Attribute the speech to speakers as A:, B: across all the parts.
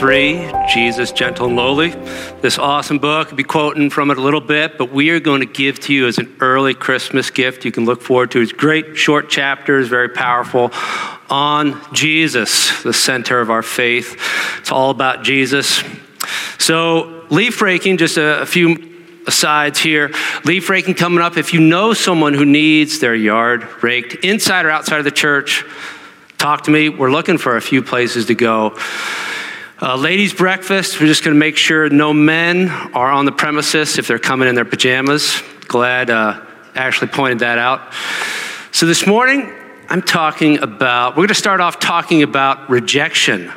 A: three Jesus, Gentle and Lowly. This awesome book, I'll be quoting from it a little bit, but we are going to give to you as an early Christmas gift. You can look forward to. It's great short chapters, very powerful, on Jesus, the center of our faith. It's all about Jesus. So, leaf raking, just a, a few asides here. Leaf raking coming up. If you know someone who needs their yard raked, inside or outside of the church, talk to me. We're looking for a few places to go. Uh, ladies' breakfast, we're just going to make sure no men are on the premises if they're coming in their pajamas. Glad uh, Ashley pointed that out. So this morning, I'm talking about, we're going to start off talking about rejection.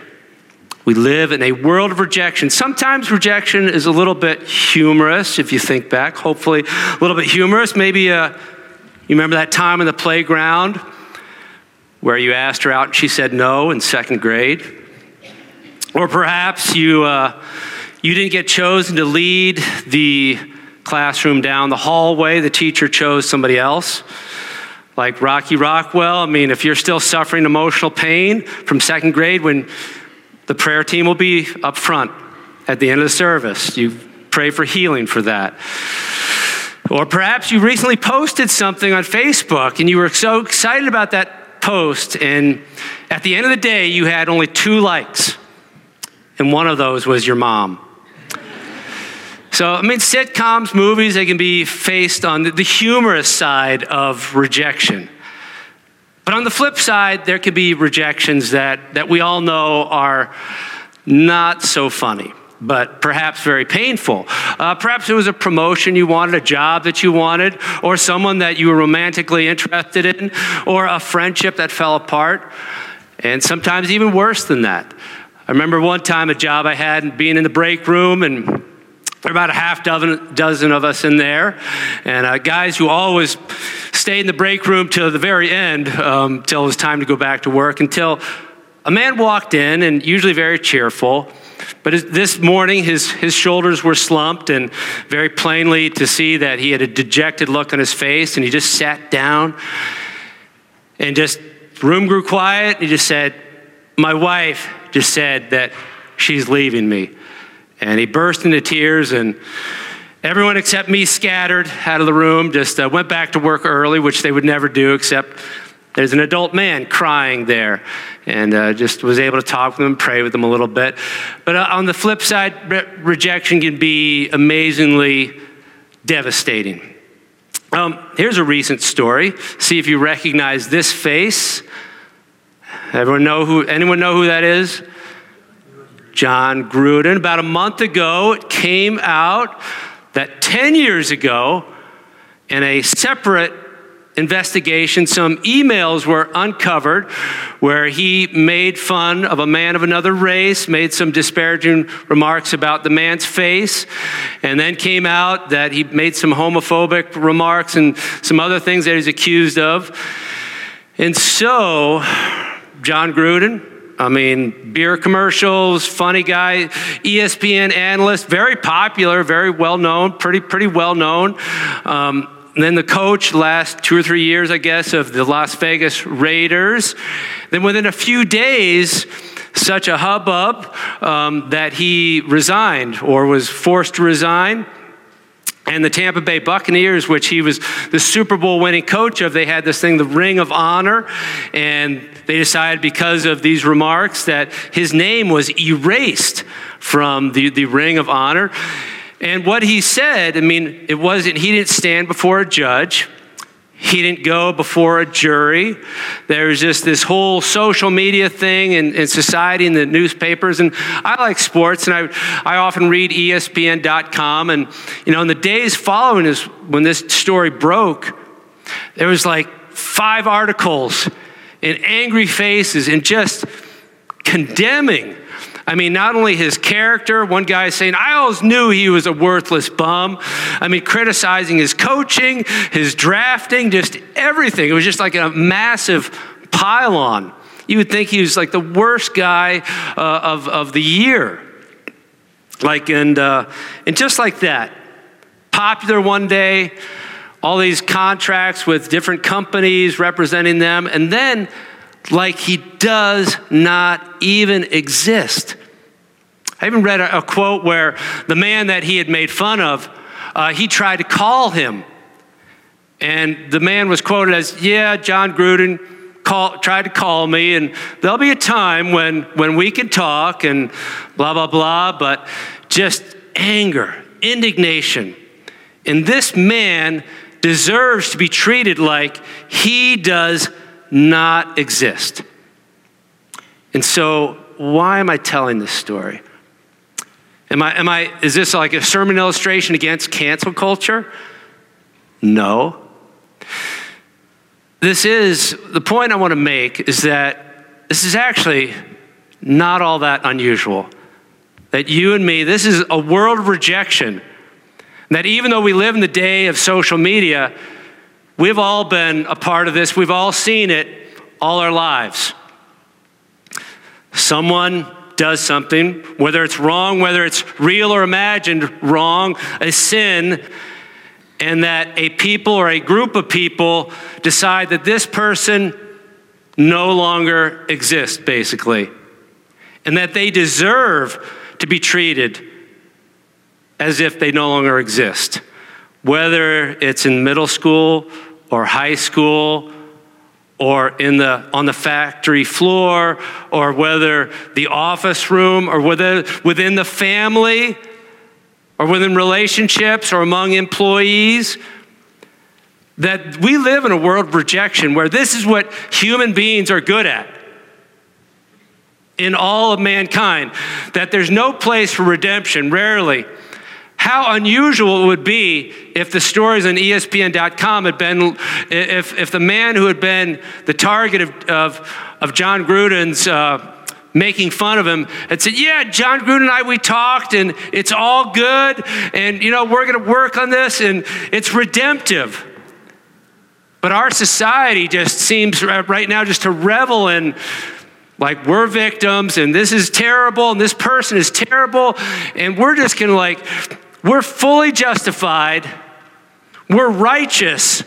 A: We live in a world of rejection. Sometimes rejection is a little bit humorous, if you think back, hopefully a little bit humorous. Maybe uh, you remember that time in the playground where you asked her out and she said no in second grade? Or perhaps you, uh, you didn't get chosen to lead the classroom down the hallway, the teacher chose somebody else. Like Rocky Rockwell, I mean, if you're still suffering emotional pain from second grade, when the prayer team will be up front at the end of the service, you pray for healing for that. Or perhaps you recently posted something on Facebook and you were so excited about that post, and at the end of the day, you had only two likes and one of those was your mom. So, I mean, sitcoms, movies, they can be faced on the humorous side of rejection. But on the flip side, there could be rejections that, that we all know are not so funny, but perhaps very painful. Uh, perhaps it was a promotion you wanted, a job that you wanted, or someone that you were romantically interested in, or a friendship that fell apart, and sometimes even worse than that. I remember one time a job I had and being in the break room and there were about a half dozen, dozen of us in there, and uh, guys who always stayed in the break room till the very end, um, till it was time to go back to work, until a man walked in, and usually very cheerful. But this morning, his, his shoulders were slumped, and very plainly to see that he had a dejected look on his face, and he just sat down and just, room grew quiet, and he just said, My wife just said that she's leaving me. And he burst into tears, and everyone except me scattered out of the room, just uh, went back to work early, which they would never do, except there's an adult man crying there. And uh, just was able to talk with him, pray with him a little bit. But uh, on the flip side, re- rejection can be amazingly devastating. Um, here's a recent story. See if you recognize this face. Everyone know who, anyone know who that is? Jon Gruden. About a month ago, it came out that 10 years ago, in a separate investigation, some emails were uncovered where he made fun of a man of another race, made some disparaging remarks about the man's face, and then came out that he made some homophobic remarks and some other things that he's accused of. And so, Jon Gruden. I mean, beer commercials, funny guy, ESPN analyst, very popular, very well known, pretty pretty well known. Um, then the coach last two or three years, I guess, of the Las Vegas Raiders. Then within a few days, such a hubbub um, that he resigned or was forced to resign. And the Tampa Bay Buccaneers, which he was the Super Bowl winning coach of, they had this thing, the Ring of Honor. And they decided because of these remarks that his name was erased from the, the Ring of Honor. And what he said, I mean, it wasn't, he didn't stand before a judge. He didn't go before a jury. There was just this whole social media thing and, in society and the newspapers. And I like sports, and I, I often read ESPN.com. And, you know, in the days following this, when this story broke, there was like five articles and angry faces and just condemning I mean, not only his character, one guy saying, I always knew he was a worthless bum. I mean, criticizing his coaching, his drafting, just everything. It was just like a massive pile-on. You would think he was like the worst guy uh, of, of the year. Like, and, uh, and just like that, popular one day, all these contracts with different companies representing them, and then like he does not even exist I even read a, a quote where the man that he had made fun of, uh, he tried to call him. And the man was quoted as, Yeah, Jon Gruden call, tried to call me, and there'll be a time when, when we can talk and blah, blah, blah, but just anger, indignation. And this man deserves to be treated like he does not exist. And so, why am I telling this story? Am I, am I, is this like a sermon illustration against cancel culture? No. This is, the point I want to make is that this is actually not all that unusual. That you and me, this is a world of rejection. That even though we live in the day of social media, we've all been a part of this, we've all seen it all our lives. Someone does something, whether it's wrong, whether it's real or imagined wrong, a sin, and that a people or a group of people decide that this person no longer exists, basically, and that they deserve to be treated as if they no longer exist, whether it's in middle school or high school or in the, on the factory floor, or whether the office room, or whether within the family, or within relationships, or among employees. That we live in a world of rejection where this is what human beings are good at in all of mankind. That there's no place for redemption, rarely. How unusual it would be if the stories on ESPN.com had been, if, if the man who had been the target of, of, of Jon Gruden's uh, making fun of him had said, Yeah, Jon Gruden and I, we talked and it's all good. And, you know, we're going to work on this and it's redemptive. But our society just seems right now just to revel in like we're victims and this is terrible and this person is terrible and we're just going to like we're fully justified. We're righteous.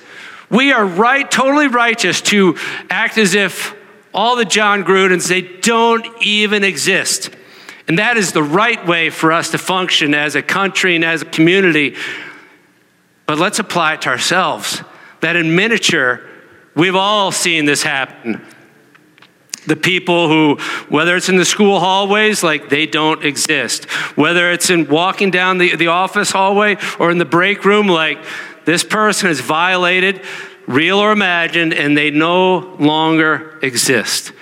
A: We are right, totally righteous to act as if all the Jon Grudens, they don't even exist. And that is the right way for us to function as a country and as a community. But let's apply it to ourselves. That in miniature, we've all seen this happen the people who, whether it's in the school hallways, like they don't exist. Whether it's in walking down the, the office hallway or in the break room, like this person is violated, real or imagined, and they no longer exist.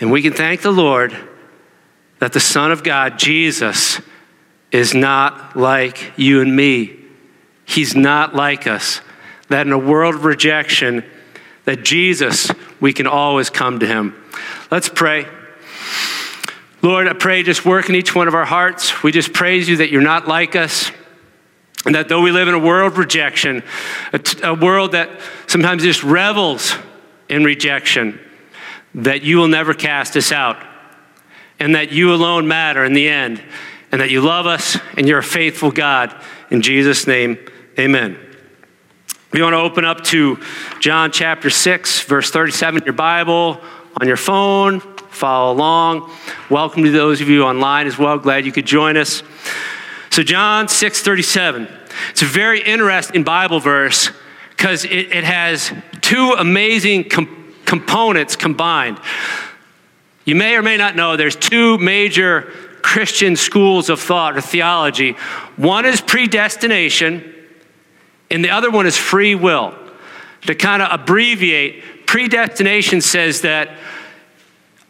A: And we can thank the Lord that the Son of God, Jesus, is not like you and me. He's not like us. That in a world of rejection, that Jesus, we can always come to him. Let's pray. Lord, I pray just work in each one of our hearts. We just praise you that you're not like us. And that though we live in a world of rejection, a, t- a world that sometimes just revels in rejection, that you will never cast us out. And that you alone matter in the end. And that you love us and you're a faithful God. In Jesus' name, amen. We want to open up to John chapter 6, verse 37 in your Bible, on your phone. Follow along. Welcome to those of you online as well. Glad you could join us. So, John 6 37. It's a very interesting Bible verse because it, it, has two amazing com- components combined. You may or may not know there's two major Christian schools of thought or theology. One is predestination, and the other one is free will. To kind of abbreviate, predestination says that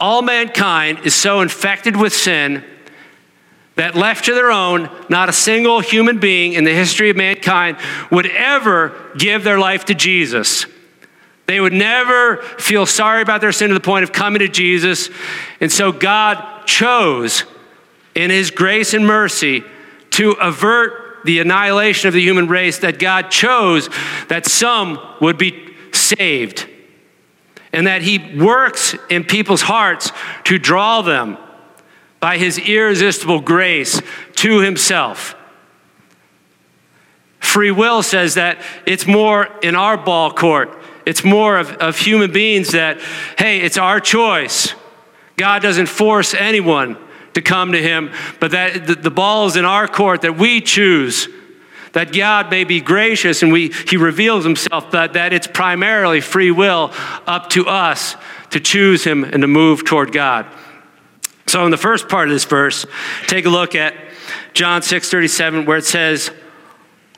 A: all mankind is so infected with sin that left to their own, not a single human being in the history of mankind would ever give their life to Jesus. They would never feel sorry about their sin to the point of coming to Jesus. And so God chose, in His grace and mercy, to avert the annihilation of the human race, that God chose that some would be saved. And that He works in people's hearts to draw them by His irresistible grace to Himself. Free will says that it's more in our ball court. It's more of, of human beings that, hey, it's our choice. God doesn't force anyone to come to Him, but that the, ball is in our court that we choose. That God may be gracious and we, He reveals Himself, but that it's primarily free will up to us to choose Him and to move toward God. So, in the first part of this verse, take a look at John 6 37, where it says,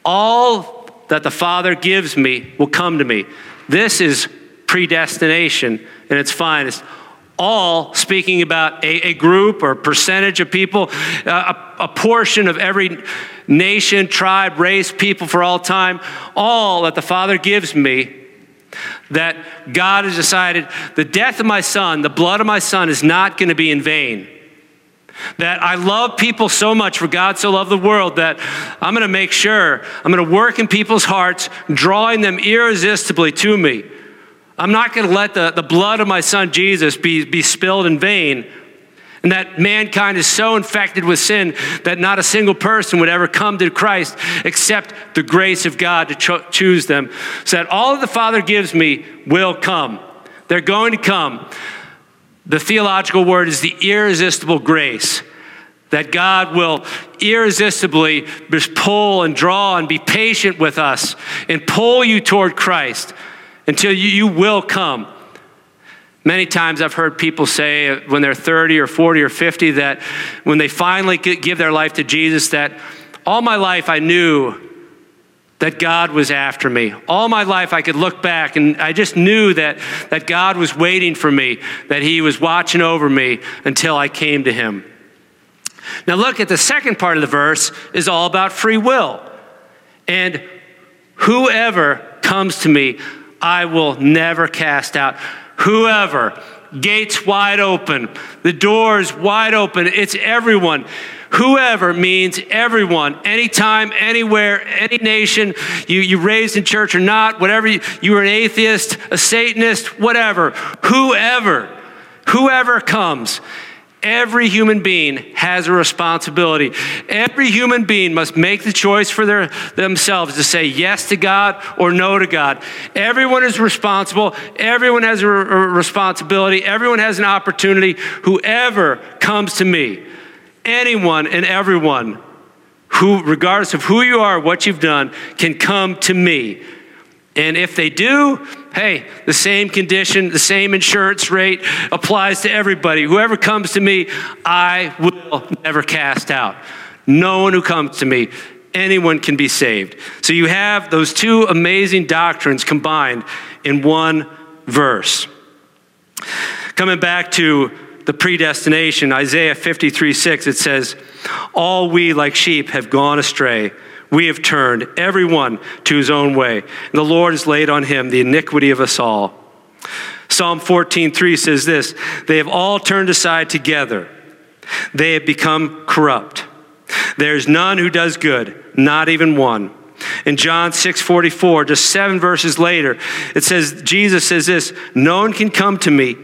A: All that the Father gives me will come to me. This is predestination in its finest. All speaking about a, a group or percentage of people, uh, a, a portion of every nation, tribe, race, people for all time. All that the Father gives me that God has decided the death of my son, the blood of my son, is not going to be in vain. That I love people so much, for God so loved the world, that I'm going to make sure, I'm going to work in people's hearts, drawing them irresistibly to me. I'm not going to let the, the blood of my son Jesus be, be spilled in vain. And that mankind is so infected with sin that not a single person would ever come to Christ except the grace of God to cho- choose them. So that all that the Father gives me will come. They're going to come. The theological word is the irresistible grace that God will irresistibly just pull and draw and be patient with us and pull you toward Christ until you, you will come. Many times I've heard people say uh, when they're 30 or 40 or 50 that when they finally give their life to Jesus, that all my life I knew that God was after me. All my life I could look back and I just knew that, that God was waiting for me, that He was watching over me until I came to Him. Now, look at the second part of the verse is all about free will. And whoever comes to me, I will never cast out. Whoever, gates wide open, the doors wide open, it's everyone. Whoever means everyone, anytime, anywhere, any nation, you, you raised in church or not, whatever, you, you were an atheist, a Satanist, whatever. Whoever, whoever comes. Every human being has a responsibility. Every human being must make the choice for their, themselves to say yes to God or no to God. Everyone is responsible. Everyone has a, a responsibility. Everyone has an opportunity. Whoever comes to me, anyone and everyone who, regardless of who you are, what you've done, can come to me. And if they do, hey, the same condition, the same insurance rate applies to everybody. Whoever comes to me, I will never cast out. No one who comes to me, anyone can be saved. So you have those two amazing doctrines combined in one verse. Coming back to the predestination, Isaiah 53 6, it says, All we like sheep have gone astray we have turned everyone to his own way, and the Lord has laid on him the iniquity of us all. Psalm 14:3 says this, they have all turned aside together. They have become corrupt. There's none who does good, not even one. In John 6:44, just 7 verses later, it says Jesus says this, no one can come to me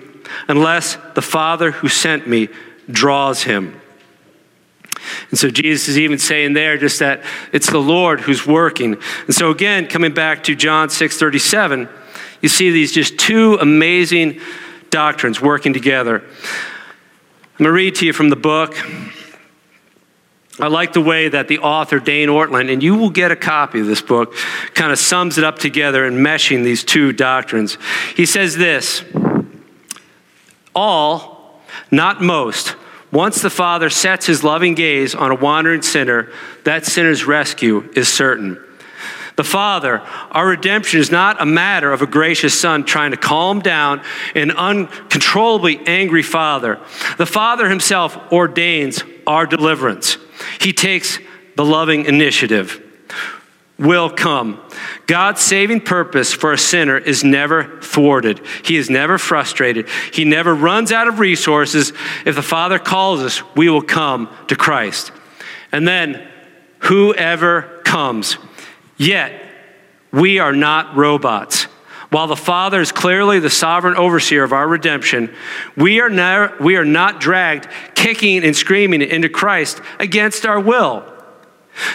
A: unless the Father who sent me draws him. And so Jesus is even saying there just that it's the Lord who's working. And so again, coming back to John 6:37, you see these just two amazing doctrines working together. I'm going to read to you from the book. I like the way that the author, Dane Ortlund, and you will get a copy of this book, kind of sums it up together and meshing these two doctrines. He says this All, not most, once the Father sets his loving gaze on a wandering sinner, that sinner's rescue is certain. The Father, our redemption is not a matter of a gracious Son trying to calm down an uncontrollably angry Father. The Father himself ordains our deliverance. He takes the loving initiative will come. God's saving purpose for a sinner is never thwarted. He is never frustrated. He never runs out of resources. If the Father calls us, we will come to Christ. And then, whoever comes. Yet, we are not robots. While the Father is clearly the sovereign overseer of our redemption, we are, never, we are not dragged kicking and screaming into Christ against our will.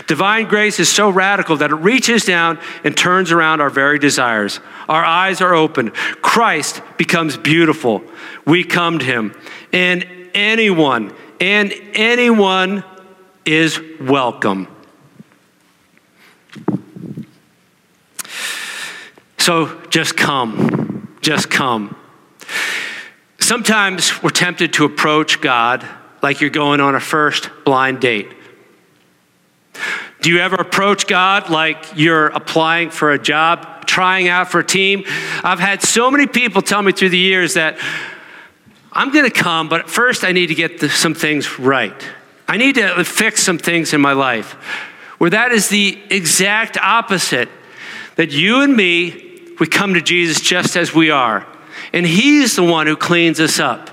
A: Divine grace is so radical that it reaches down and turns around our very desires. Our eyes are open. Christ becomes beautiful. We come to him. And anyone, and anyone is welcome. So just come. Just come. Sometimes we're tempted to approach God like you're going on a first blind date. Do you ever approach God like you're applying for a job, trying out for a team? I've had so many people tell me through the years that I'm going to come, but first I need to get the, some things right. I need to fix some things in my life. Where that is the exact opposite. That you and me, we come to Jesus just as we are. And He's the one who cleans us up.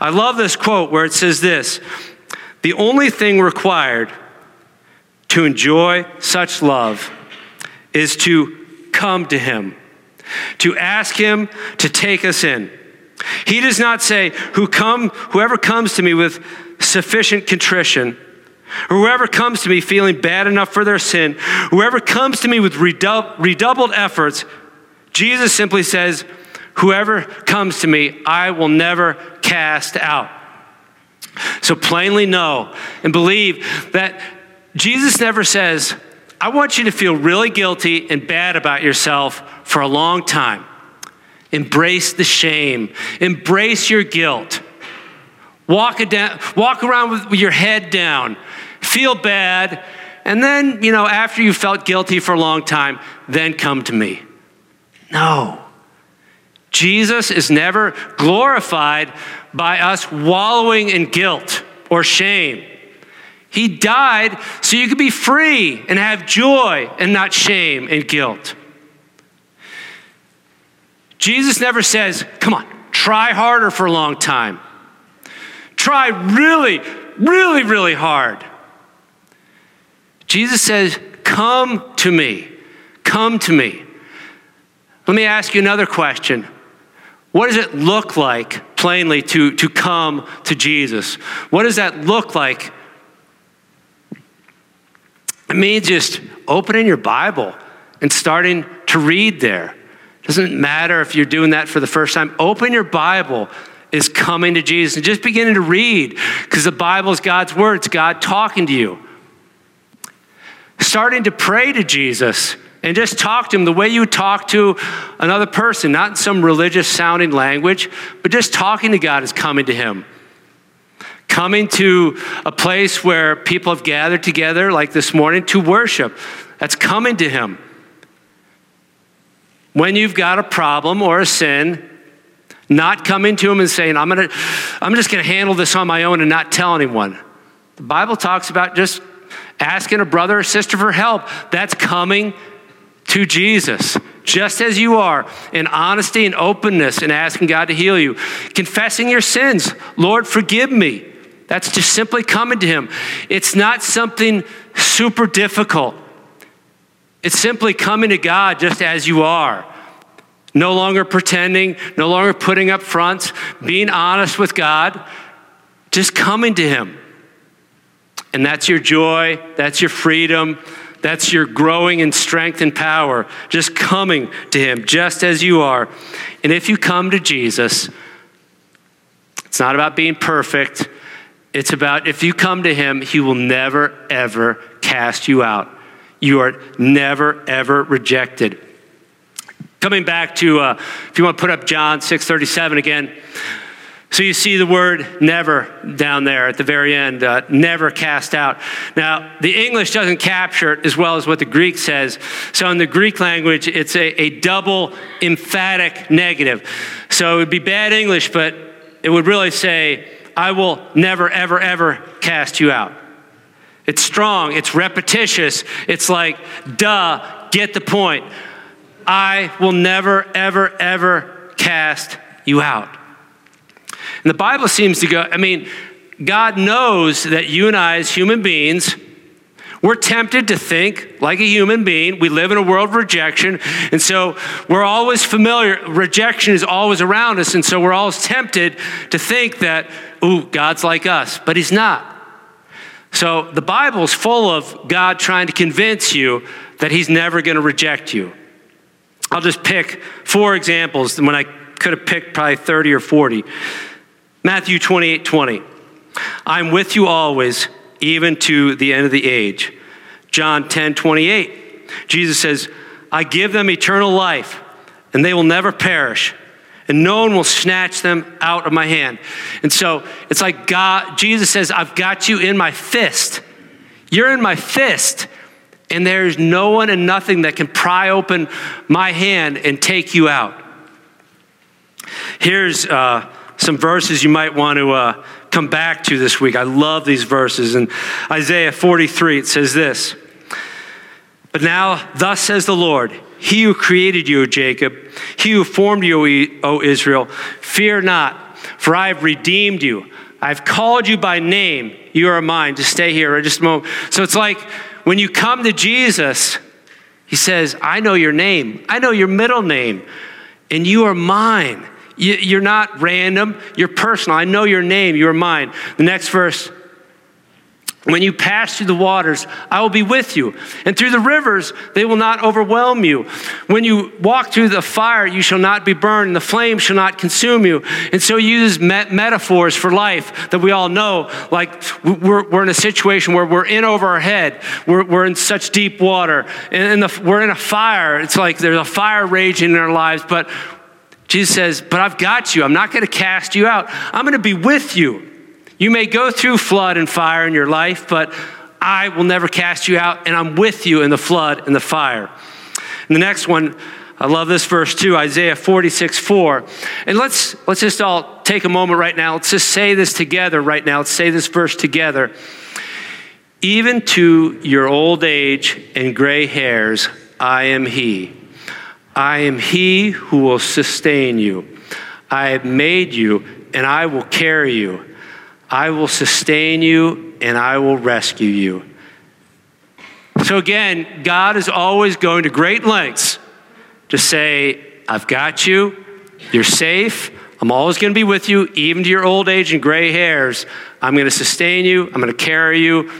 A: I love this quote where it says this The only thing required to enjoy such love is to come to Him, to ask Him to take us in. He does not say, Who come, whoever comes to me with sufficient contrition, whoever comes to me feeling bad enough for their sin, whoever comes to me with redoubled efforts, Jesus simply says, Whoever comes to me, I will never cast out. So plainly know and believe that Jesus never says, I want you to feel really guilty and bad about yourself for a long time. Embrace the shame, embrace your guilt. Walk, down, walk around with, with your head down, feel bad, and then, you know, after you felt guilty for a long time, then come to me. No. Jesus is never glorified by us wallowing in guilt or shame. He died so you could be free and have joy and not shame and guilt. Jesus never says, Come on, try harder for a long time. Try really, really, really hard. Jesus says, Come to me. Come to me. Let me ask you another question. What does it look like, plainly, to, to come to Jesus? What does that look like? It means just opening your Bible and starting to read there. Doesn't matter if you're doing that for the first time. Open your Bible is coming to Jesus and just beginning to read because the Bible is God's word. It's God talking to you. Starting to pray to Jesus and just talk to him the way you talk to another person, not in some religious sounding language, but just talking to God is coming to him. Coming to a place where people have gathered together, like this morning, to worship. That's coming to him. When you've got a problem or a sin, not coming to him and saying, I'm, gonna, I'm just going to handle this on my own and not tell anyone. The Bible talks about just asking a brother or sister for help. That's coming to Jesus, just as you are, in honesty and openness and asking God to heal you. Confessing your sins. Lord, forgive me. That's just simply coming to Him. It's not something super difficult. It's simply coming to God just as you are. No longer pretending, no longer putting up fronts, being honest with God, just coming to Him. And that's your joy, that's your freedom, that's your growing in strength and power, just coming to Him just as you are. And if you come to Jesus, it's not about being perfect. It's about if you come to Him, He will never, ever cast you out. You are never, ever rejected. Coming back to, uh, if you want to put up John 6:37 again. So you see the word never down there at the very end, uh, never cast out. Now, the English doesn't capture it as well as what the Greek says. So in the Greek language, it's a, a double emphatic negative. So it would be bad English, but it would really say, I will never, ever, ever cast you out. It's strong, it's repetitious. It's like, duh, get the point. I will never, ever, ever cast you out. And the Bible seems to go, I mean, God knows that you and I, as human beings, we're tempted to think like a human being. We live in a world of rejection. And so we're always familiar. Rejection is always around us. And so we're always tempted to think that, ooh, God's like us. But He's not. So the Bible's full of God trying to convince you that He's never going to reject you. I'll just pick four examples when I could have picked probably 30 or 40. Matthew 28 20. I'm with you always, even to the end of the age. John 10 28. Jesus says, I give them eternal life, and they will never perish, and no one will snatch them out of my hand. And so it's like God, Jesus says, I've got you in my fist. You're in my fist, and there's no one and nothing that can pry open my hand and take you out. Here's uh, some verses you might want to uh, come back to this week. I love these verses. In Isaiah 43, it says this But now, thus says the Lord, He who created you, Jacob, He who formed you, O Israel, fear not, for I have redeemed you. I've called you by name. You are mine. To stay here just a moment. So it's like when you come to Jesus, He says, I know your name, I know your middle name, and you are mine. You're not random, you're personal. I know your name, you're mine. The next verse when you pass through the waters, I will be with you. And through the rivers, they will not overwhelm you. When you walk through the fire, you shall not be burned, and the flame shall not consume you. And so you use met- metaphors for life that we all know. Like we're, we're in a situation where we're in over our head, we're, we're in such deep water, and the, we're in a fire. It's like there's a fire raging in our lives, but Jesus says, But I've got you. I'm not going to cast you out. I'm going to be with you. You may go through flood and fire in your life, but I will never cast you out, and I'm with you in the flood and the fire. And the next one, I love this verse too, Isaiah 46, 4. And let's let's just all take a moment right now. Let's just say this together right now. Let's say this verse together. Even to your old age and gray hairs, I am he. I am he who will sustain you. I have made you, and I will carry you. I will sustain you, and I will rescue you. So, again, God is always going to great lengths to say, I've got you, you're safe, I'm always going to be with you, even to your old age and gray hairs. I'm going to sustain you, I'm going to carry you,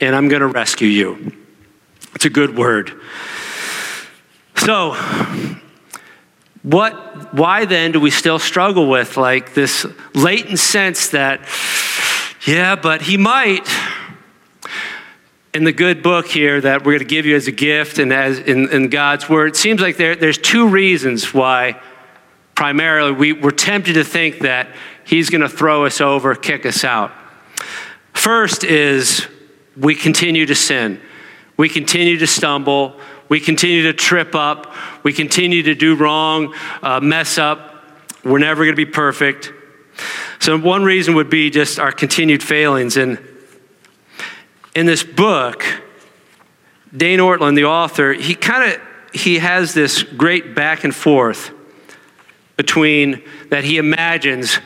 A: and I'm going to rescue you. It's a good word. So, what, why then do we still struggle with like this latent sense that, yeah, but he might? In the good book here that we're going to give you as a gift and as in, in God's word, it seems like there, there's two reasons why primarily we, we're tempted to think that he's going to throw us over, kick us out. First is we continue to sin. We continue to stumble. We continue to trip up. We continue to do wrong, uh, mess up. We're never going to be perfect. So, one reason would be just our continued failings. And in this book, Dane Ortlund, the author, he kind of he has this great back and forth between that he imagines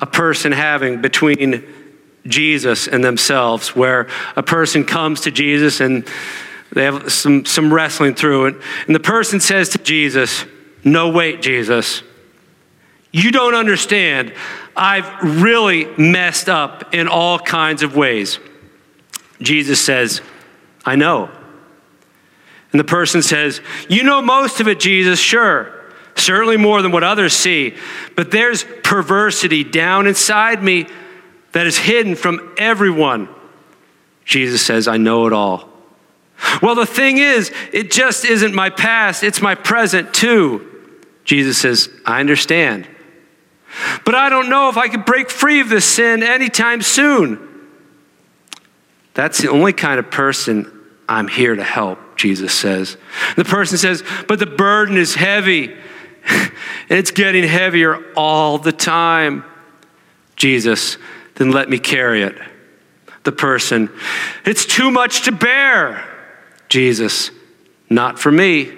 A: a person having between Jesus and themselves, where a person comes to Jesus and they have some, some wrestling through it. And the person says to Jesus, No, wait, Jesus. You don't understand. I've really messed up in all kinds of ways. Jesus says, I know. And the person says, You know most of it, Jesus, sure. Certainly more than what others see. But there's perversity down inside me that is hidden from everyone. Jesus says, I know it all. Well, the thing is, it just isn't my past, it's my present too. Jesus says, I understand. But I don't know if I can break free of this sin anytime soon. That's the only kind of person I'm here to help, Jesus says. The person says, But the burden is heavy, and it's getting heavier all the time. Jesus, then let me carry it. The person, It's too much to bear. Jesus, not for me.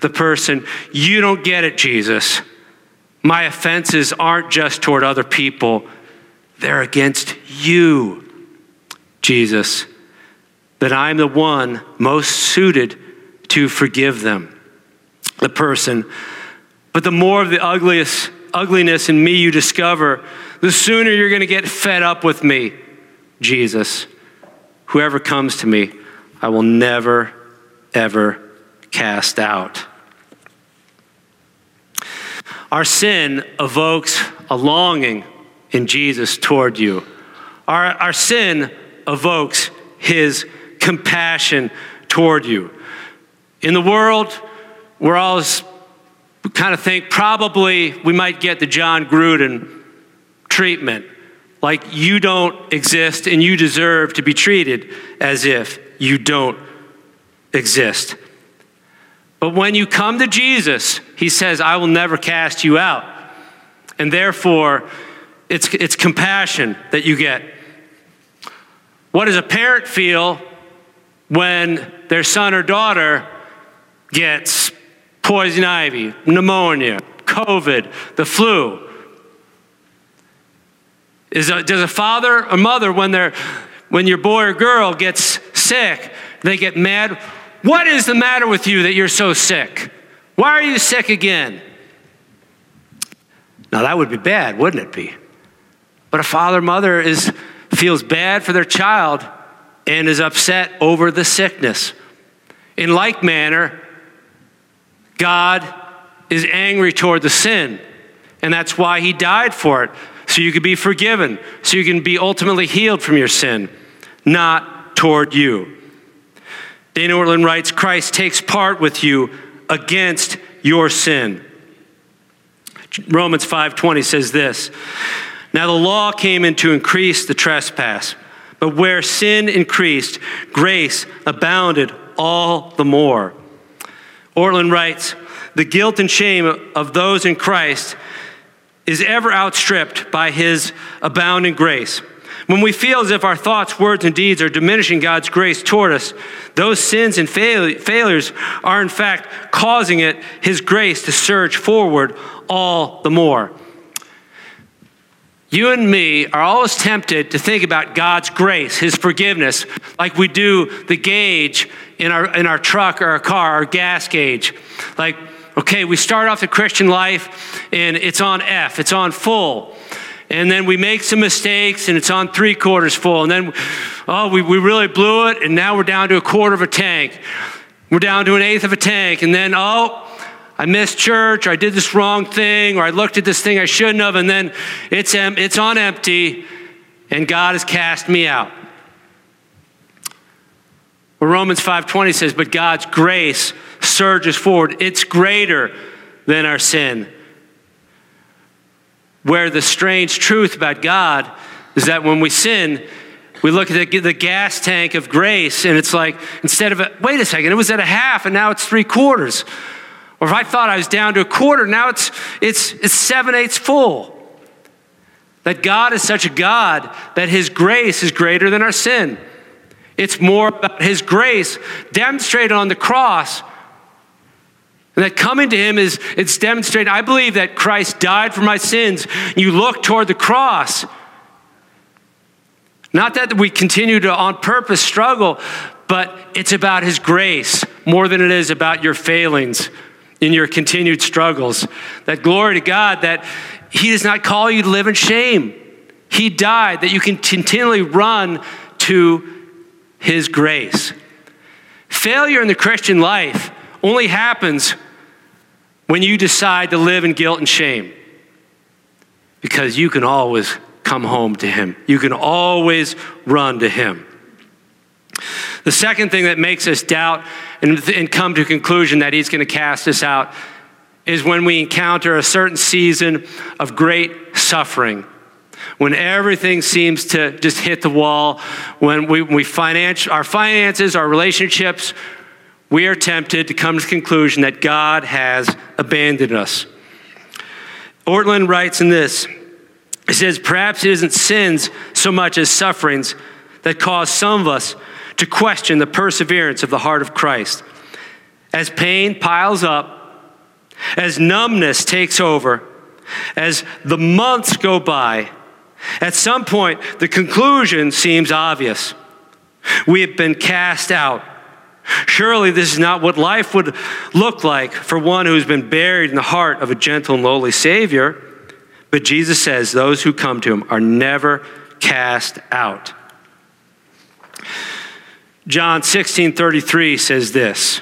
A: The person, you don't get it, Jesus. My offenses aren't just toward other people, they're against you, Jesus, that I'm the one most suited to forgive them. The person, but the more of the ugliest ugliness in me you discover, the sooner you're going to get fed up with me, Jesus. Whoever comes to me, I will never, ever cast out. Our sin evokes a longing in Jesus toward you. Our, our sin evokes his compassion toward you. In the world, we're always we kind of think probably we might get the Jon Gruden treatment. Like you don't exist and you deserve to be treated as if you don't exist. But when you come to Jesus, he says, I will never cast you out. And therefore, it's, it's compassion that you get. What does a parent feel when their son or daughter gets poison ivy, pneumonia, COVID, the flu? Is a, does a father or mother, when, they're, when your boy or girl gets sick, they get mad? What is the matter with you that you're so sick? Why are you sick again? Now, that would be bad, wouldn't it be? But a father mother is, feels bad for their child and is upset over the sickness. In like manner, God is angry toward the sin, and that's why he died for it, so you could be forgiven, so you can be ultimately healed from your sin, not toward you. Dane Ortlund writes Christ takes part with you against your sin. Romans 5:20 says this. Now the law came in to increase the trespass, but where sin increased, grace abounded all the more. Ortlund writes, the guilt and shame of those in Christ is ever outstripped by his abounding grace. When we feel as if our thoughts, words, and deeds are diminishing God's grace toward us, those sins and fail- failures are in fact causing it, His grace, to surge forward all the more. You and me are always tempted to think about God's grace, His forgiveness, like we do the gauge in our, in our truck or our car, our gas gauge. Like, okay, we start off the Christian life and it's on F, it's on full. And then we make some mistakes and it's on three quarters full. And then oh we, we really blew it and now we're down to a quarter of a tank. We're down to an eighth of a tank. And then oh i missed church or i did this wrong thing or i looked at this thing i shouldn't have and then it's, it's on empty and god has cast me out. Well, romans 5.20 says but god's grace surges forward it's greater than our sin where the strange truth about God is that when we sin, we look at the, the, gas tank of grace and it's like, instead of, a, wait a second, it was at a half and now it's three quarters. Or if I thought I was down to a quarter, now it's, it's, it's seven eighths full. That God is such a God that His grace is greater than our sin. It's more about His grace demonstrated on the cross and that coming to him is it's demonstrated. I believe that Christ died for my sins. You look toward the cross. Not that we continue to on purpose struggle, but it's about his grace more than it is about your failings in your continued struggles. That glory to God that he does not call you to live in shame. He died that you can continually run to his grace. Failure in the Christian life only happens when you decide to live in guilt and shame. Because you can always come home to Him, you can always run to Him. The second thing that makes us doubt and, and come to a conclusion that He's going to cast us out is when we encounter a certain season of great suffering when everything seems to just hit the wall, when we, we finance, our finances, our relationships, we are tempted to come to the conclusion that God has abandoned us. Ortlund writes in this he says, Perhaps it isn't sins so much as sufferings that cause some of us to question the perseverance of the heart of Christ. As pain piles up, as numbness takes over, as the months go by, at some point the conclusion seems obvious. We have been cast out Surely this is not what life would look like for one who's been buried in the heart of a gentle and lowly Savior. But Jesus says those who come to him are never cast out. John 16 33 says this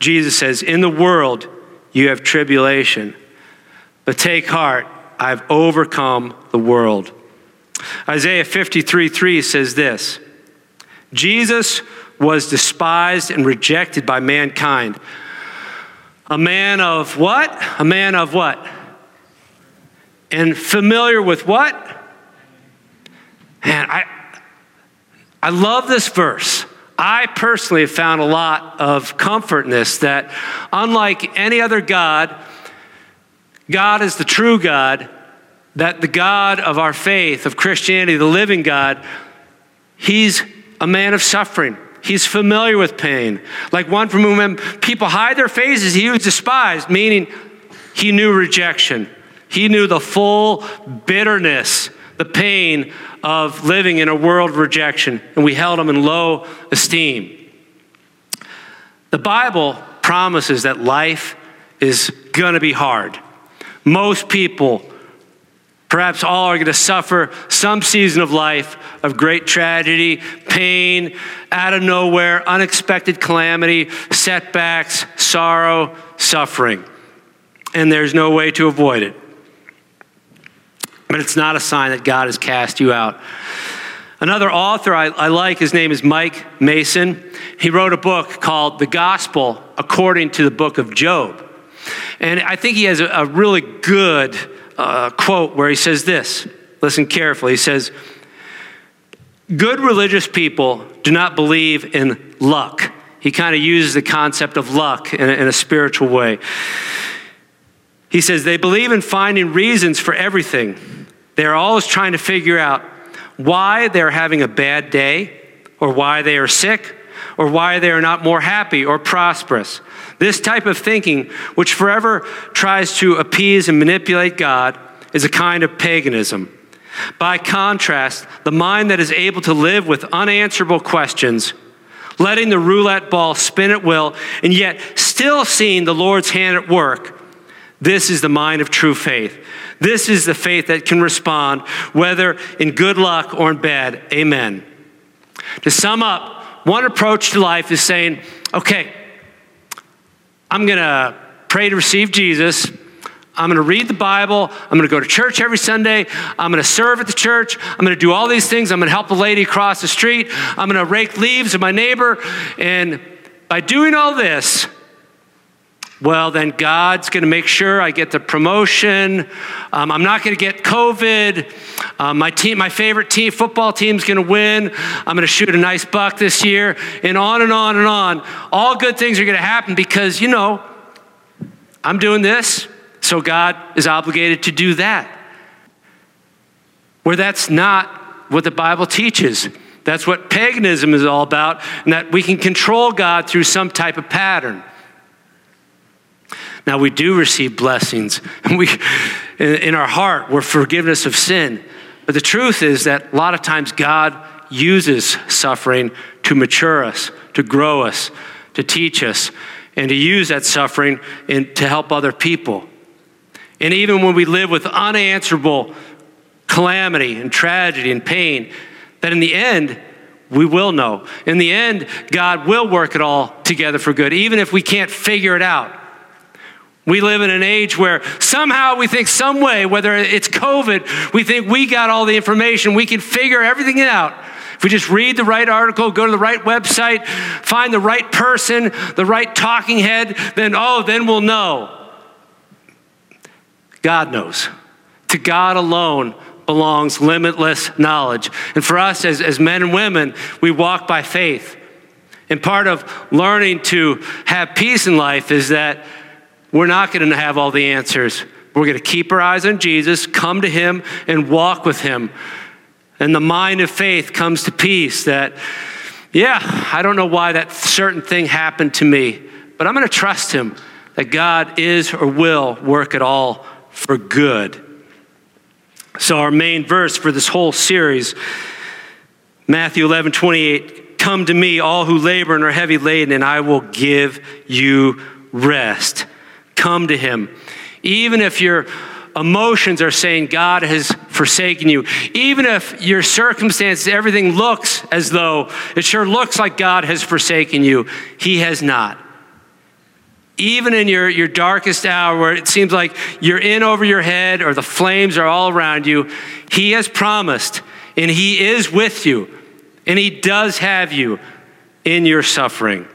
A: Jesus says, In the world you have tribulation, but take heart, I've overcome the world. Isaiah 53 3 says this Jesus was despised and rejected by mankind. A man of what? A man of what? And familiar with what? Man, I, I love this verse. I personally have found a lot of comfort in this that unlike any other God, God is the true God, that the God of our faith, of Christianity, the living God, He's a man of suffering. He's familiar with pain. Like one from whom people hide their faces, he was despised, meaning he knew rejection. He knew the full bitterness, the pain of living in a world of rejection, and we held him in low esteem. The Bible promises that life is going to be hard. Most people Perhaps all are going to suffer some season of life of great tragedy, pain, out of nowhere, unexpected calamity, setbacks, sorrow, suffering. And there's no way to avoid it. But it's not a sign that God has cast you out. Another author I, I, like, his name is Mike Mason. He wrote a book called The Gospel According to the Book of Job. And I think he has a, a really good uh, quote where he says this. Listen carefully. He says, Good religious people do not believe in luck. He kind of uses the concept of luck in a, in a spiritual way. He says they believe in finding reasons for everything. They're always trying to figure out why they're having a bad day, or why they are sick, or why they are not more happy or prosperous. This type of thinking, which forever tries to appease and manipulate God, is a kind of paganism. By contrast, the mind that is able to live with unanswerable questions, letting the roulette ball spin at will, and yet still seeing the Lord's hand at work, this is the mind of true faith. This is the faith that can respond, whether in good luck or in bad. Amen. To sum up, one approach to life is saying, okay, I'm going to pray to receive Jesus. I'm going to read the Bible. I'm going to go to church every Sunday. I'm going to serve at the church. I'm going to do all these things. I'm going to help a lady cross the street. I'm going to rake leaves of my neighbor. And by doing all this, well, then God's going to make sure I get the promotion. Um, I'm not going to get COVID. Um, my team, my favorite team, football team's going to win. I'm going to shoot a nice buck this year, and on and on and on. All good things are going to happen because you know I'm doing this, so God is obligated to do that. Where that's not what the Bible teaches. That's what paganism is all about, and that we can control God through some type of pattern. Now, we do receive blessings we, in our heart, we're forgiveness of sin. But the truth is that a lot of times God uses suffering to mature us, to grow us, to teach us, and to use that suffering in, to help other people. And even when we live with unanswerable calamity and tragedy and pain, that in the end, we will know. In the end, God will work it all together for good, even if we can't figure it out. We live in an age where somehow we think, some way, whether it's COVID, we think we got all the information, we can figure everything out. If we just read the right article, go to the right website, find the right person, the right talking head, then, oh, then we'll know. God knows. To God alone belongs limitless knowledge. And for us as, as men and women, we walk by faith. And part of learning to have peace in life is that we're not going to have all the answers. We're going to keep our eyes on Jesus, come to Him, and walk with Him. And the mind of faith comes to peace that, yeah, I don't know why that certain thing happened to me, but I'm going to trust Him that God is or will work it all for good. So, our main verse for this whole series, Matthew 11 28, come to me, all who labor and are heavy laden, and I will give you rest come to Him. Even if your emotions are saying God has forsaken you, even if your circumstances, everything looks as though it sure looks like God has forsaken you, He has not. even in your, your darkest hour where it seems like you're in over your head or the flames are all around you, He has promised and He is with you and He does have you in your suffering.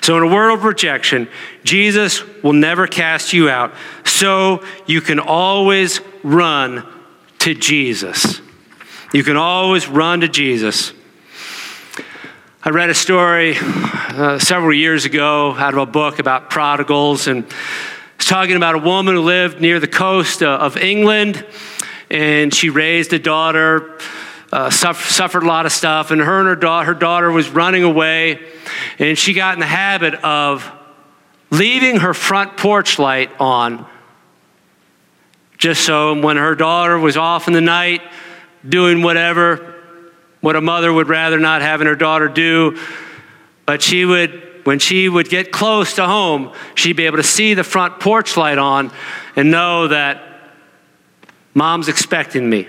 A: So, in a world of rejection, Jesus will never cast you out. So, you can always run to Jesus. You can always run to Jesus. I read a story uh, several years ago out of a book about prodigals, and it's talking about a woman who lived near the coast uh, of England, and she raised a daughter, uh, suffered, suffered a lot of stuff, and her and her, da- her daughter was running away, and she got in the habit of leaving her front porch light on, just so when her daughter was off in the night doing whatever what a mother would rather not having her daughter do. But she would, when she would get close to home, she'd be able to see the front porch light on and know that mom's expecting me.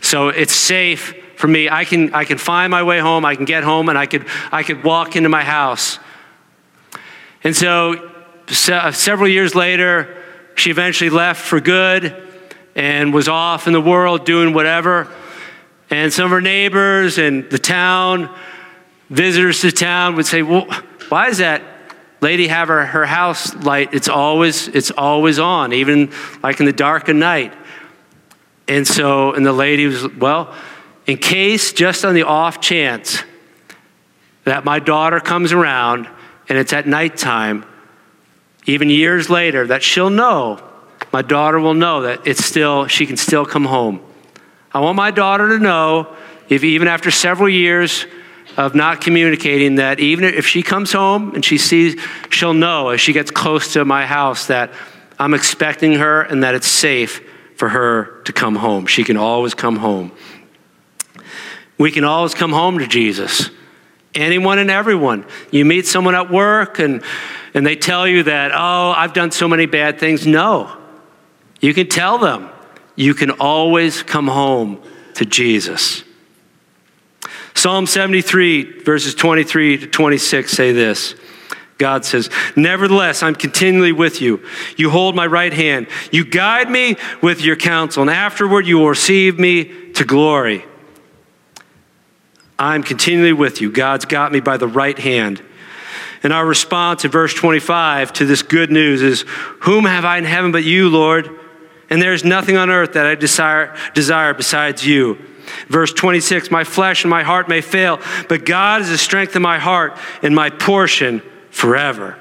A: So it's safe for me. I can, I can find my way home. I can get home and I could, I could walk into my house. And so se- uh, several years later, she eventually left for good and was off in the world doing whatever. And some of her neighbors and the town, visitors to town would say, Well, why is that lady have her, her house light? It's always, it's always on, even like in the dark of night. And so, and the lady was, Well, in case, just on the off chance that my daughter comes around and it's at nighttime, even years later, that she'll know, my daughter will know that it's still, she can still come home. I want my daughter to know, if even after several years of not communicating, that even if she comes home and she sees, she'll know as she gets close to my house that I'm expecting her and that it's safe for her to come home. She can always come home. We can always come home to Jesus. Anyone and everyone. You meet someone at work and, and they tell you that, oh, I've done so many bad things. No. You can tell them you can always come home to Jesus. Psalm 73, verses 23 to 26 say this. God says, Nevertheless, I'm continually with you. You hold my right hand. You guide me with your counsel, and afterward you will receive me to glory. I'm continually with you. God's got me by the right hand. And our response in verse 25 to this good news is Whom have I in heaven but you, Lord? and there is nothing on earth that I desire, desire besides you. Verse 26 My flesh and my heart may fail, but God is the strength of my heart and my portion forever.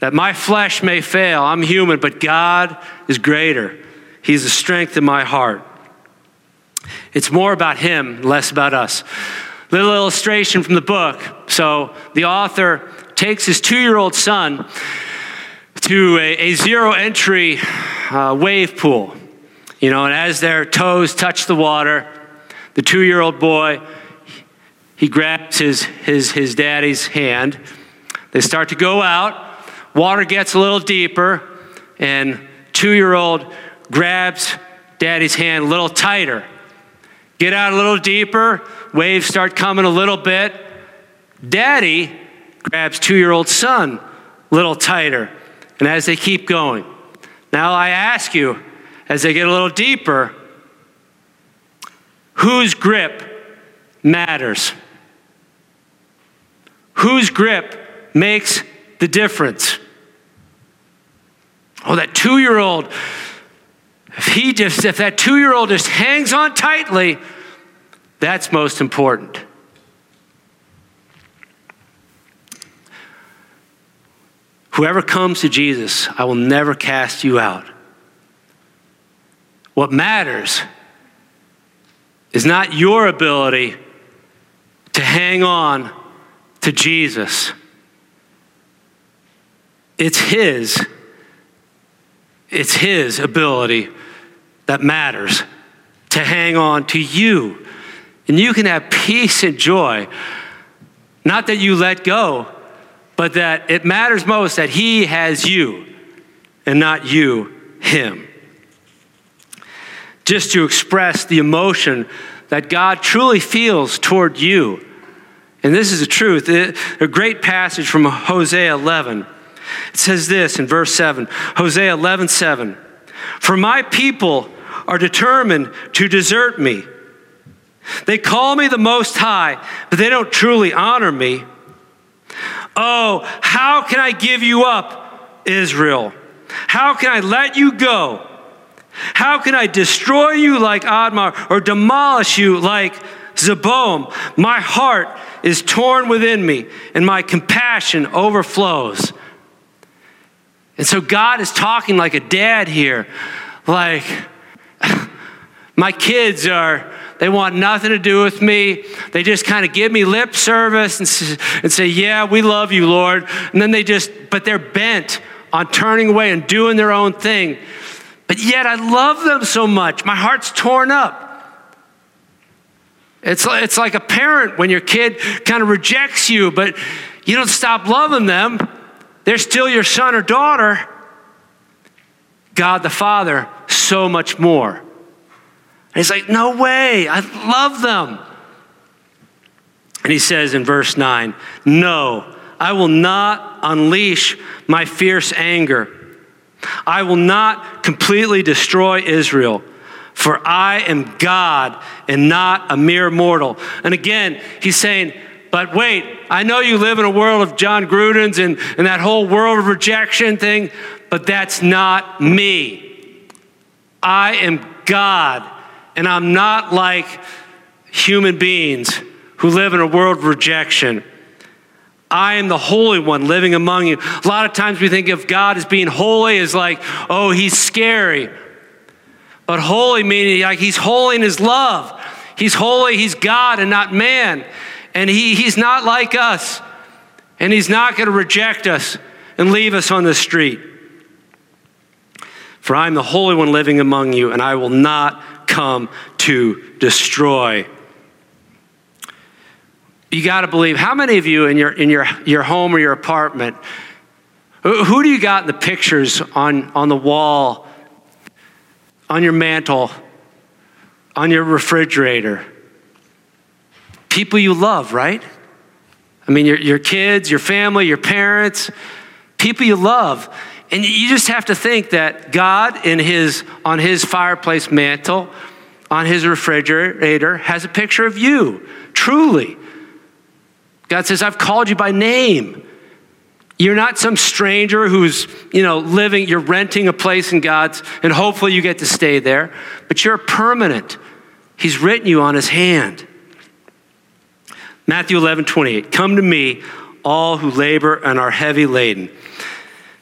A: That my flesh may fail, I'm human, but God is greater. He's the strength of my heart. It's more about Him, less about us. Little illustration from the book. So the author takes his two year old son to a, a zero entry uh, wave pool. You know, and as their toes touch the water, the two year old boy, he grabs his, his, his daddy's hand. They start to go out. Water gets a little deeper, and two year old grabs daddy's hand a little tighter. Get out a little deeper. Waves start coming a little bit. Daddy grabs two year old son a little tighter. And as they keep going, now I ask you, as they get a little deeper, whose grip matters? Whose grip makes the difference? Oh, that two year old, if he just, if that two year old just hangs on tightly, that's most important. Whoever comes to Jesus, I will never cast you out. What matters is not your ability to hang on to Jesus. It's his it's his ability that matters to hang on to you. And you can have peace and joy. Not that you let go, but that it matters most that He has you and not you Him. Just to express the emotion that God truly feels toward you And this is the truth. A great passage from Hosea 11. It says this in verse 7, Hosea 11, 7. For my people are determined to desert me. They call me the Most High, but they don't truly honor me. Oh, how can I give you up, Israel? How can I let you go? How can I destroy you like Admah or demolish you like Zeboim? My heart is torn within me, and my compassion overflows. And so God is talking like a dad here. Like, my kids are, they want nothing to do with me. They just kind of give me lip service and, and say, Yeah, we love you, Lord. And then they just, but they're bent on turning away and doing their own thing. But yet I love them so much. My heart's torn up. It's, it's like a parent when your kid kind of rejects you, but you don't stop loving them. They're still your son or daughter. God the Father, so much more. And he's like, No way, I love them. And he says in verse 9, No, I will not unleash my fierce anger. I will not completely destroy Israel. For I am God and not a mere mortal. And again, he's saying, but wait, I know you live in a world of Jon Gruden's and, and that whole world of rejection thing, but that's not me. I am God, and I'm not like human beings who live in a world of rejection. I am the Holy One living among you. A lot of times we think of God as being holy as like, oh, he's scary. But holy meaning like he's holy in his love. He's holy, he's God and not man. And he, he's not like us. And he's not going to reject us and leave us on the street. For I'm the Holy One living among you, and I will not come to destroy. You got to believe. How many of you in your, in your, your home or your apartment, who, do you got in the pictures on, on the wall on your mantle, on your refrigerator. People you love, right? I mean, your, your kids, your family, your parents, people you love. And you just have to think that God in his, on his fireplace mantle, on his refrigerator, has a picture of you, truly. God says, I've called you by name. You're not some stranger who's, you know, living, you're renting a place in God's, and hopefully you get to stay there, but you're permanent. He's written you on his hand. Matthew 11, 28. Come to me, all who labor and are heavy laden.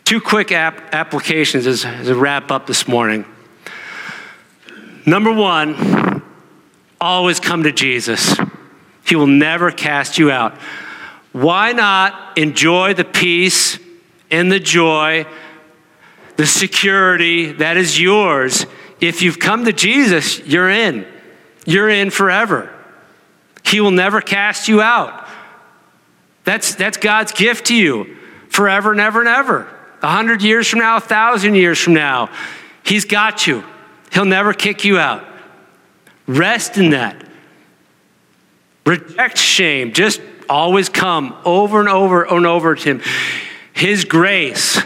A: Two quick ap- applications as, as a wrap up this morning. Number one, always come to Jesus. He will never cast you out. Why not enjoy the peace and the joy, the security that is yours? If you've come to Jesus, you're in. You're in forever. He will never cast you out. That's, that's God's gift to you forever and ever and ever. A hundred years from now, a thousand years from now, He's got you. He'll never kick you out. Rest in that. Reject shame. Just always come over and over and over to Him. His grace,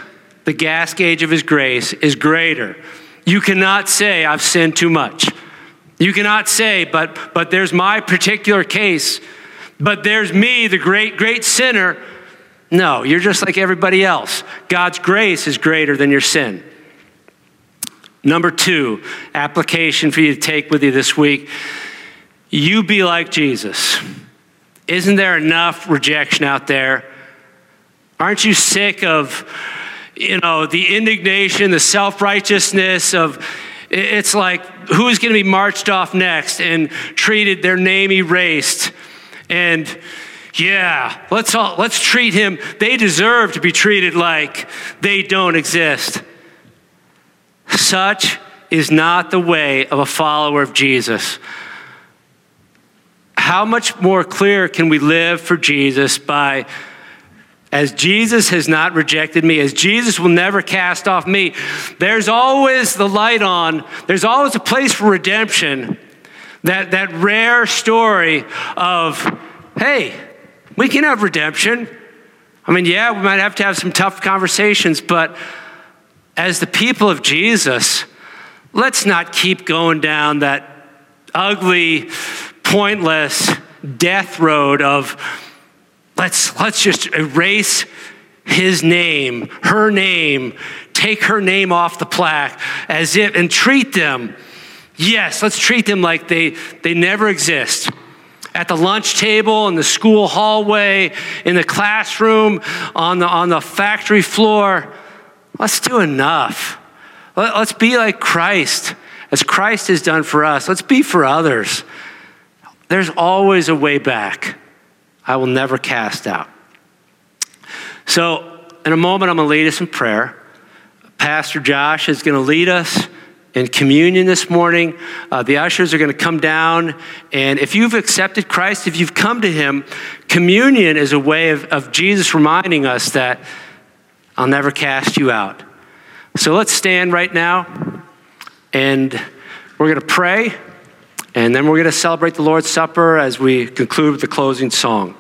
A: the gas gauge of His grace, is greater. You cannot say, I've sinned too much. You cannot say, but, but there's my particular case, but there's me, the great, great sinner. No, you're just like everybody else. God's grace is greater than your sin. Number two, application for you to take with you this week you be like Jesus. Isn't there enough rejection out there? Aren't you sick of, you know, the indignation, the self righteousness of, it's like, who's going to be marched off next and treated, their name erased? And yeah, let's all, let's treat him. They deserve to be treated like they don't exist. Such is not the way of a follower of Jesus how much more clear can we live for Jesus by as Jesus has not rejected me, as Jesus will never cast off me, there's always the light on, there's always a place for redemption. That, that rare story of, hey, We can have redemption. I mean, yeah, we might have to have some tough conversations, but as the people of Jesus, let's not keep going down that ugly, pointless death road of let's, let's just erase his name, her name, take her name off the plaque as if, and treat them. Yes, let's treat them like they, they never exist. At the lunch table, in the school hallway, in the classroom, on the, on the factory floor. Let's do enough. Let, let's be like Christ, as Christ has done for us. Let's be for others. There's always a way back. I will never cast out. So, in a moment, I'm going to lead us in prayer. Pastor Josh is going to lead us in communion this morning. Uh, the ushers are going to come down. And if you've accepted Christ, if you've come to Him, communion is a way of, of Jesus reminding us that I'll never cast you out. So let's stand right now and we're going to pray. And then we're going to celebrate the Lord's Supper as we conclude with the closing song.